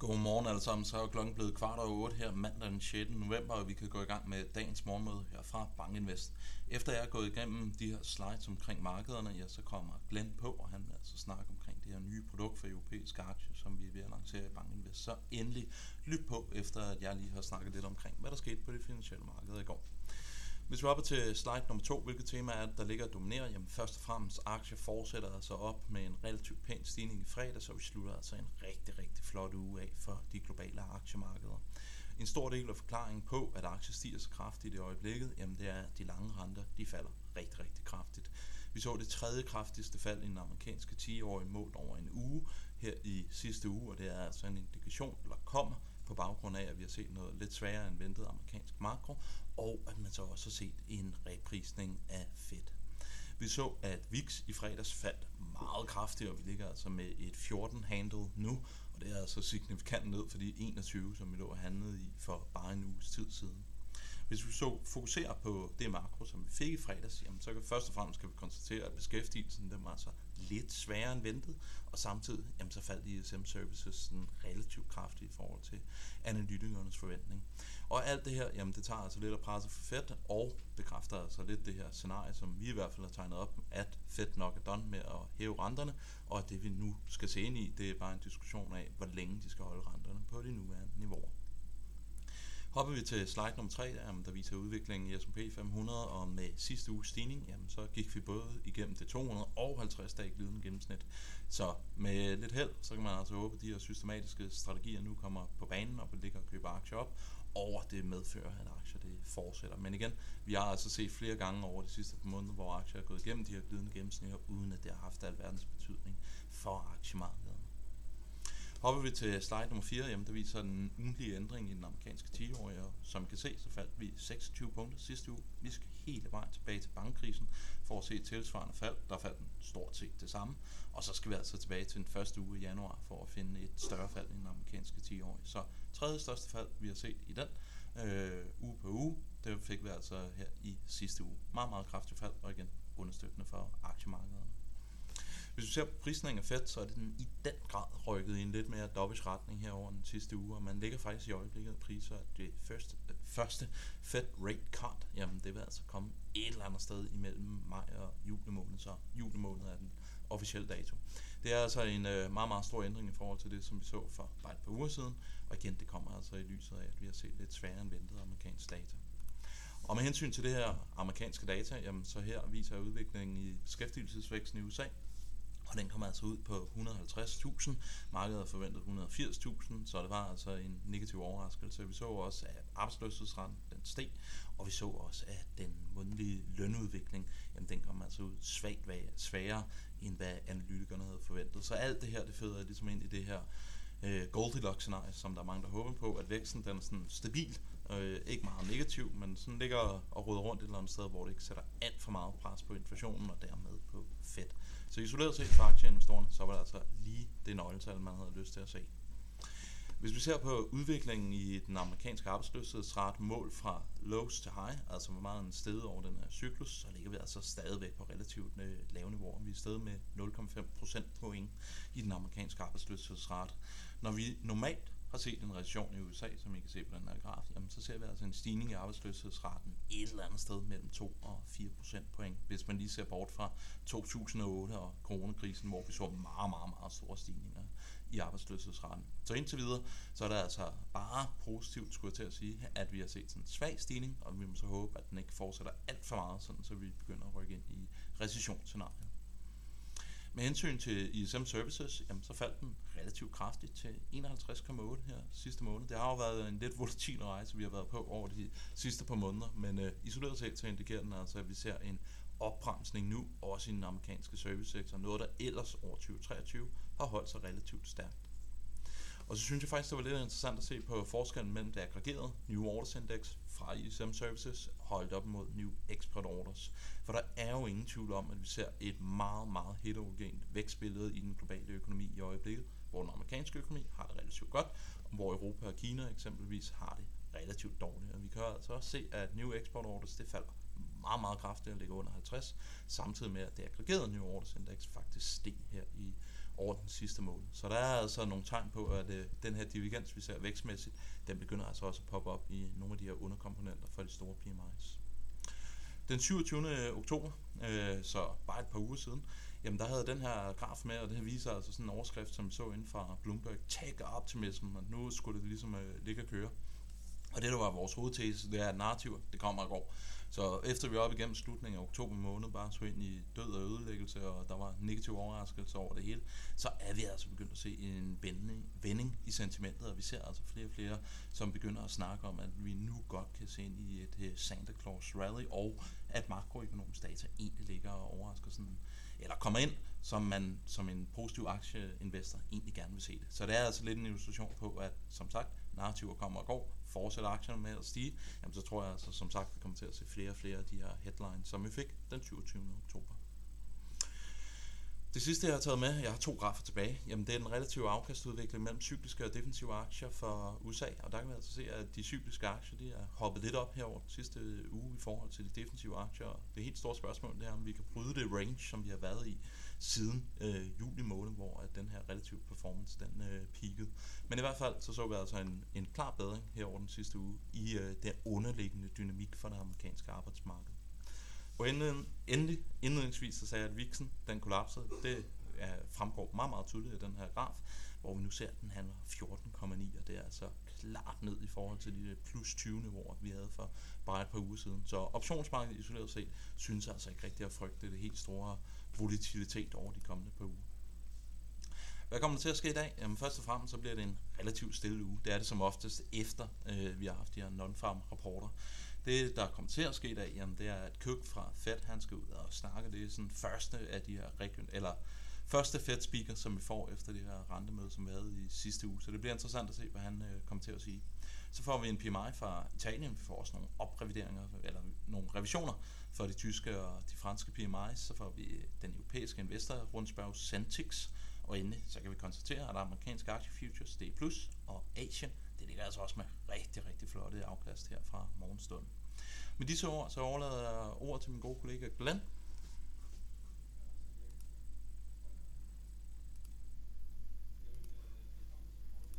Godmorgen alle sammen, så er klokken blevet kvart over 8 her mandag den 6. november, og vi kan gå i gang med dagens morgenmøde her fra Bankinvest. Efter jeg er gået igennem de her slides omkring markederne, ja, så kommer Glenn på, og han vil altså snakke omkring det her nye produkt for europæiske aktier, som vi er ved at lancere i Bankinvest. Så endelig lyt på, efter at jeg lige har snakket lidt omkring, hvad der skete på det finansielle marked i går. Hvis vi hopper til slide nummer to, hvilket tema er der ligger og dominerer, jamen først og fremmest aktier fortsætter altså op med en relativt pæn stigning i fredag, så vi slutter altså en rigtig, rigtig flot uge af for de globale aktiemarkeder. En stor del af forklaringen på, at aktier stiger så kraftigt i øjeblikket, jamen det er, at de lange renter de falder rigtig, rigtig kraftigt. Vi så det tredje kraftigste fald i den amerikanske 10-årige mål over en uge her i sidste uge, og det er altså en indikation, eller kommer på baggrund af, at vi har set noget lidt sværere end ventet amerikansk makro, og at man så også har set en reprisning af Fed. Vi så, at VIX i fredags faldt meget kraftigt, og vi ligger altså med et 14 handle nu, og det er altså signifikant ned for de 21, som vi lå handlet i for bare en uges tid siden. Hvis vi så fokuserer på det makro, som vi fik i fredags, jamen, så kan først og fremmest kan vi konstatere, at beskæftigelsen den var så lidt sværere end ventet, og samtidig jamen, så faldt ISM Services sådan relativt kraftigt i forhold til analytikernes forventning. Og alt det her, jamen det tager altså lidt af presset for Fed, og bekræfter altså lidt det her scenarie, som vi i hvert fald har tegnet op, at Fed nok er done med at hæve renterne, og at det vi nu skal se ind i, det er bare en diskussion af, hvor længe de skal holde renterne på de nuværende niveauer. Hopper vi til slide nummer 3, jamen, der viser udviklingen i S&P 500, og med sidste uges stigning, jamen, så gik vi både igennem det 250 dage glidende gennemsnit. Så med lidt held, så kan man altså håbe, at de her systematiske strategier nu kommer på banen, og ligger og køber aktier op, og det medfører, at aktier det fortsætter. Men igen, vi har altså set flere gange over de sidste par måneder, hvor aktier er gået igennem de her glidende gennemsnit, uden at det har haft alverdens betydning for aktiemarkedet. Hopper vi til slide nummer 4, jamen der viser den ugentlige ændring i den amerikanske 10-årige, og som I kan se, så faldt vi 26 punkter sidste uge. Vi skal hele vejen tilbage til bankkrisen for at se et tilsvarende fald. Der faldt den stort set det samme. Og så skal vi altså tilbage til den første uge i januar for at finde et større fald i den amerikanske 10-årige. Så tredje største fald, vi har set i den øh, uge på uge, det fik vi altså her i sidste uge. Meget, meget kraftigt fald, og igen understøttende for aktiemarkederne. Hvis du ser på prisningen af Fed, så er den i den grad rykket i en lidt mere dobbelt retning her over den sidste uge, og man ligger faktisk i øjeblikket priser, at det første, første Fed rate cut, jamen det vil altså komme et eller andet sted imellem maj og juli måned, så juli måned er den officielle dato. Det er altså en øh, meget, meget stor ændring i forhold til det, som vi så for bare et par uger siden, og igen, det kommer altså i lyset af, at vi har set lidt sværere end ventet amerikansk data. Og med hensyn til det her amerikanske data, jamen så her viser udviklingen i beskæftigelsesvæksten i USA, og den kom altså ud på 150.000. Markedet forventet 180.000, så det var altså en negativ overraskelse. Vi så også, at arbejdsløshedsrenten den steg, og vi så også, at den mundlige lønudvikling, jamen den kom altså ud svagt sværere, end hvad analytikerne havde forventet. Så alt det her, det føder ligesom ind i det her øh, Goldilocks-scenarie, som der er mange, der håber på, at væksten den er sådan stabil, øh, ikke meget negativ, men sådan ligger og råder rundt et eller andet sted, hvor det ikke sætter alt for meget pres på inflationen og dermed på fedt. Så isoleret set for aktieinvestorerne, så var det altså lige det nøgletal, man havde lyst til at se. Hvis vi ser på udviklingen i den amerikanske arbejdsløshedsrate mål fra lows til high, altså hvor meget en sted over den her cyklus, så ligger vi altså stadigvæk på relativt øh, lave niveauer. Vi er stedet med 0,5 procentpoint i den amerikanske arbejdsløshedsrate. Når vi normalt har set en recession i USA, som I kan se på den her graf, jamen så ser vi altså en stigning i arbejdsløshedsraten et eller andet sted mellem 2 og 4 procentpoint, hvis man lige ser bort fra 2008 og coronakrisen, hvor vi så meget, meget, meget store stigninger i arbejdsløshedsraten. Så indtil videre, så er det altså bare positivt, skulle jeg til at sige, at vi har set sådan en svag stigning, og vi må så håbe, at den ikke fortsætter alt for meget, sådan så vi begynder at rykke ind i recessionsscenariet. Med hensyn til ISM Services, jamen, så faldt den relativt kraftigt til 51,8 her sidste måned. Det har jo været en lidt volatil rejse, vi har været på over de sidste par måneder, men øh, isoleret set så indikerer den altså, at vi ser en opbremsning nu, også i den amerikanske servicesektor, noget der ellers over 2023 har holdt sig relativt stærkt. Og så synes jeg faktisk, det var lidt interessant at se på forskellen mellem det aggregerede New Orders Index fra ISM Services holdt op mod New Export Orders. For der er jo ingen tvivl om, at vi ser et meget, meget heterogent vækstbillede i den globale økonomi i øjeblikket, hvor den amerikanske økonomi har det relativt godt, og hvor Europa og Kina eksempelvis har det relativt dårligt. Og vi kan altså også se, at New Export Orders det falder meget, meget kraftigt og ligger under 50, samtidig med, at det aggregerede New Orders Index faktisk steg her i over den sidste måned. Så der er altså nogle tegn på, at øh, den her divergens, vi ser vækstmæssigt, den begynder altså også at poppe op i nogle af de her underkomponenter for de store PMI's. Den 27. Øh, oktober, øh, så bare et par uger siden, jamen der havde den her graf med, og det her viser altså sådan en overskrift, som vi så inden fra Bloomberg, Take Optimism, og nu skulle det ligesom øh, ligge og køre. Og det, der var vores hovedtese, det er, at narrativer, det kommer og går. Så efter vi op igennem slutningen af oktober måned bare så ind i død og ødelæggelse, og der var negativ overraskelse over det hele, så er vi altså begyndt at se en vending, vending i sentimentet, og vi ser altså flere og flere, som begynder at snakke om, at vi nu godt kan se ind i et øh, Santa Claus rally, og at makroøkonomisk data egentlig ligger og overrasker sådan, eller kommer ind, som man som en positiv aktieinvestor egentlig gerne vil se det. Så det er altså lidt en illustration på, at som sagt, narrativer kommer og går, fortsætter aktierne med at stige, jamen så tror jeg altså, som sagt, vi kommer til at se flere og flere af de her headlines, som vi fik den 27. oktober. Det sidste, jeg har taget med, jeg har to grafer tilbage, jamen det er den relative afkastudvikling mellem cykliske og defensive aktier for USA, og der kan man altså se, at de cykliske aktier, de er hoppet lidt op herover den sidste øh, uge i forhold til de defensive aktier. Det helt store spørgsmål det er, om vi kan bryde det range, som vi har været i siden øh, juli måned, hvor at den her relative performance den øh, peakede. Men i hvert fald så så vi altså en, en klar bedring herover den sidste uge i øh, den underliggende dynamik for det amerikanske arbejdsmarked. Og endelig, endelig indledningsvis så sagde jeg, at VIXen den kollapsede. Det er, fremgår meget, meget tydeligt af den her graf, hvor vi nu ser, at den handler 14,9, og det er altså klart ned i forhold til de plus 20 niveauer, vi havde for bare et par uger siden. Så optionsmarkedet isoleret set synes altså ikke rigtig at frygte det helt store volatilitet over de kommende par uger. Hvad kommer der til at ske i dag? Jamen først og fremmest så bliver det en relativt stille uge. Det er det som oftest efter øh, vi har haft de her non-farm rapporter. Det, der kommer til at ske i dag, jamen, det er, at Cook fra Fed, han skal ud og snakke. Det er sådan første af de her region, eller første Fed speaker, som vi får efter det her rentemøde, som vi havde i sidste uge. Så det bliver interessant at se, hvad han øh, kommer til at sige. Så får vi en PMI fra Italien. Vi får også nogle oprevideringer, eller nogle revisioner for de tyske og de franske PMI's. Så får vi den europæiske investor rundspørg Centix. Og endelig så kan vi konstatere, at amerikanske aktiefutures, det er plus, og Asien, ligger altså også med rigtig, rigtig flotte afkast her fra morgenstunden. Med disse ord, så overlader jeg ord til min gode kollega Glenn,